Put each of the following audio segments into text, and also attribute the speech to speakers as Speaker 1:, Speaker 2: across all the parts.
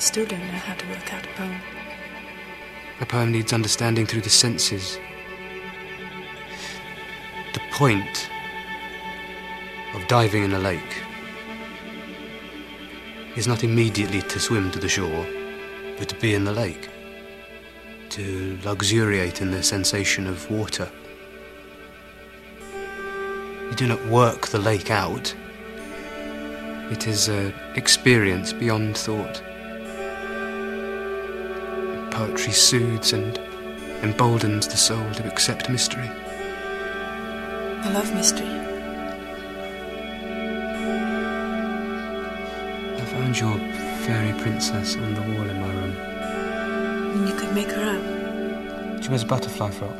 Speaker 1: I still don't know how to work out a poem.
Speaker 2: A poem needs understanding through the senses. The point of diving in a lake is not immediately to swim to the shore, but to be in the lake, to luxuriate in the sensation of water. You do not work the lake out. It is an experience beyond thought. Poetry soothes and emboldens the soul to accept mystery.
Speaker 1: I love mystery.
Speaker 2: I found your fairy princess on the wall in my room.
Speaker 1: And you could make her out.
Speaker 2: She wears a butterfly frock.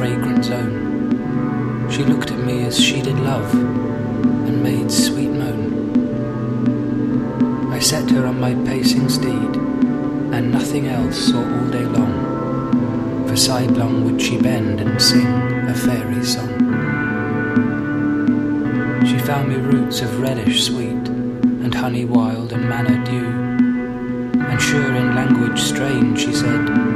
Speaker 2: fragrant zone. She looked at me as she did love and made sweet moan. I set her on my pacing steed, and nothing else saw all day long, for sidelong would she bend and sing a fairy song. She found me roots of reddish sweet, and honey wild and manna dew, and sure in language strange she said,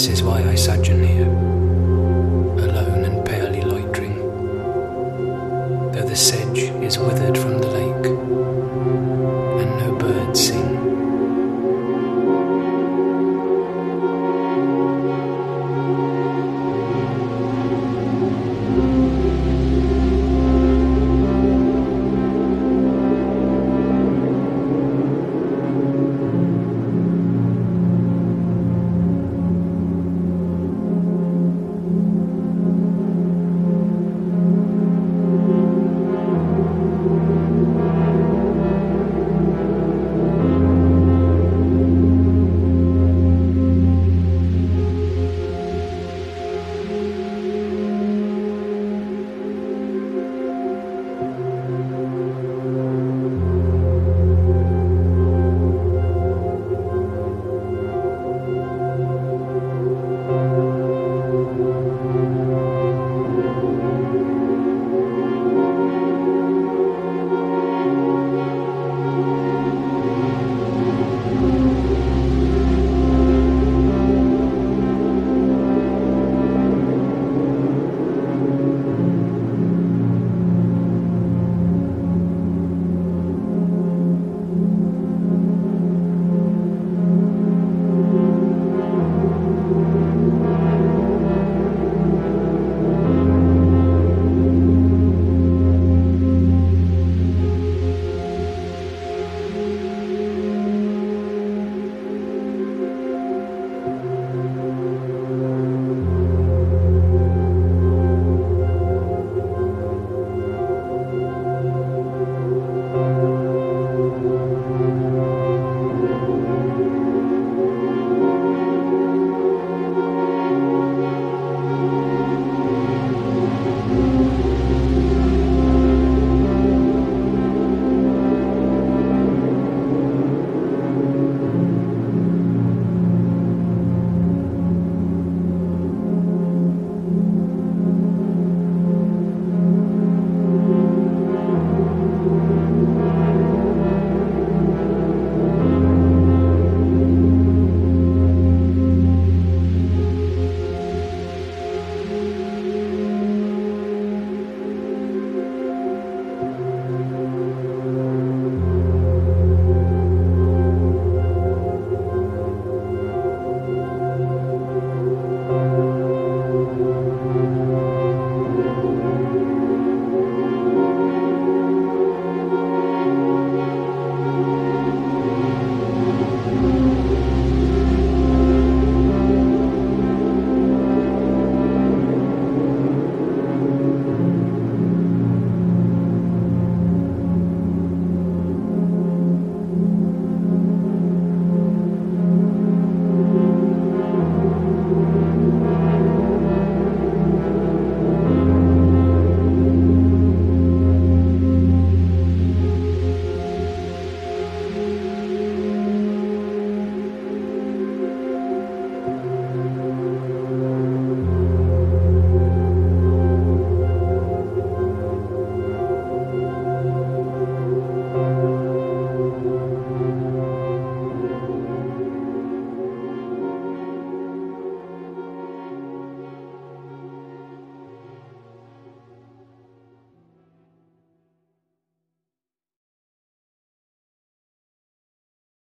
Speaker 2: This is why I suddenly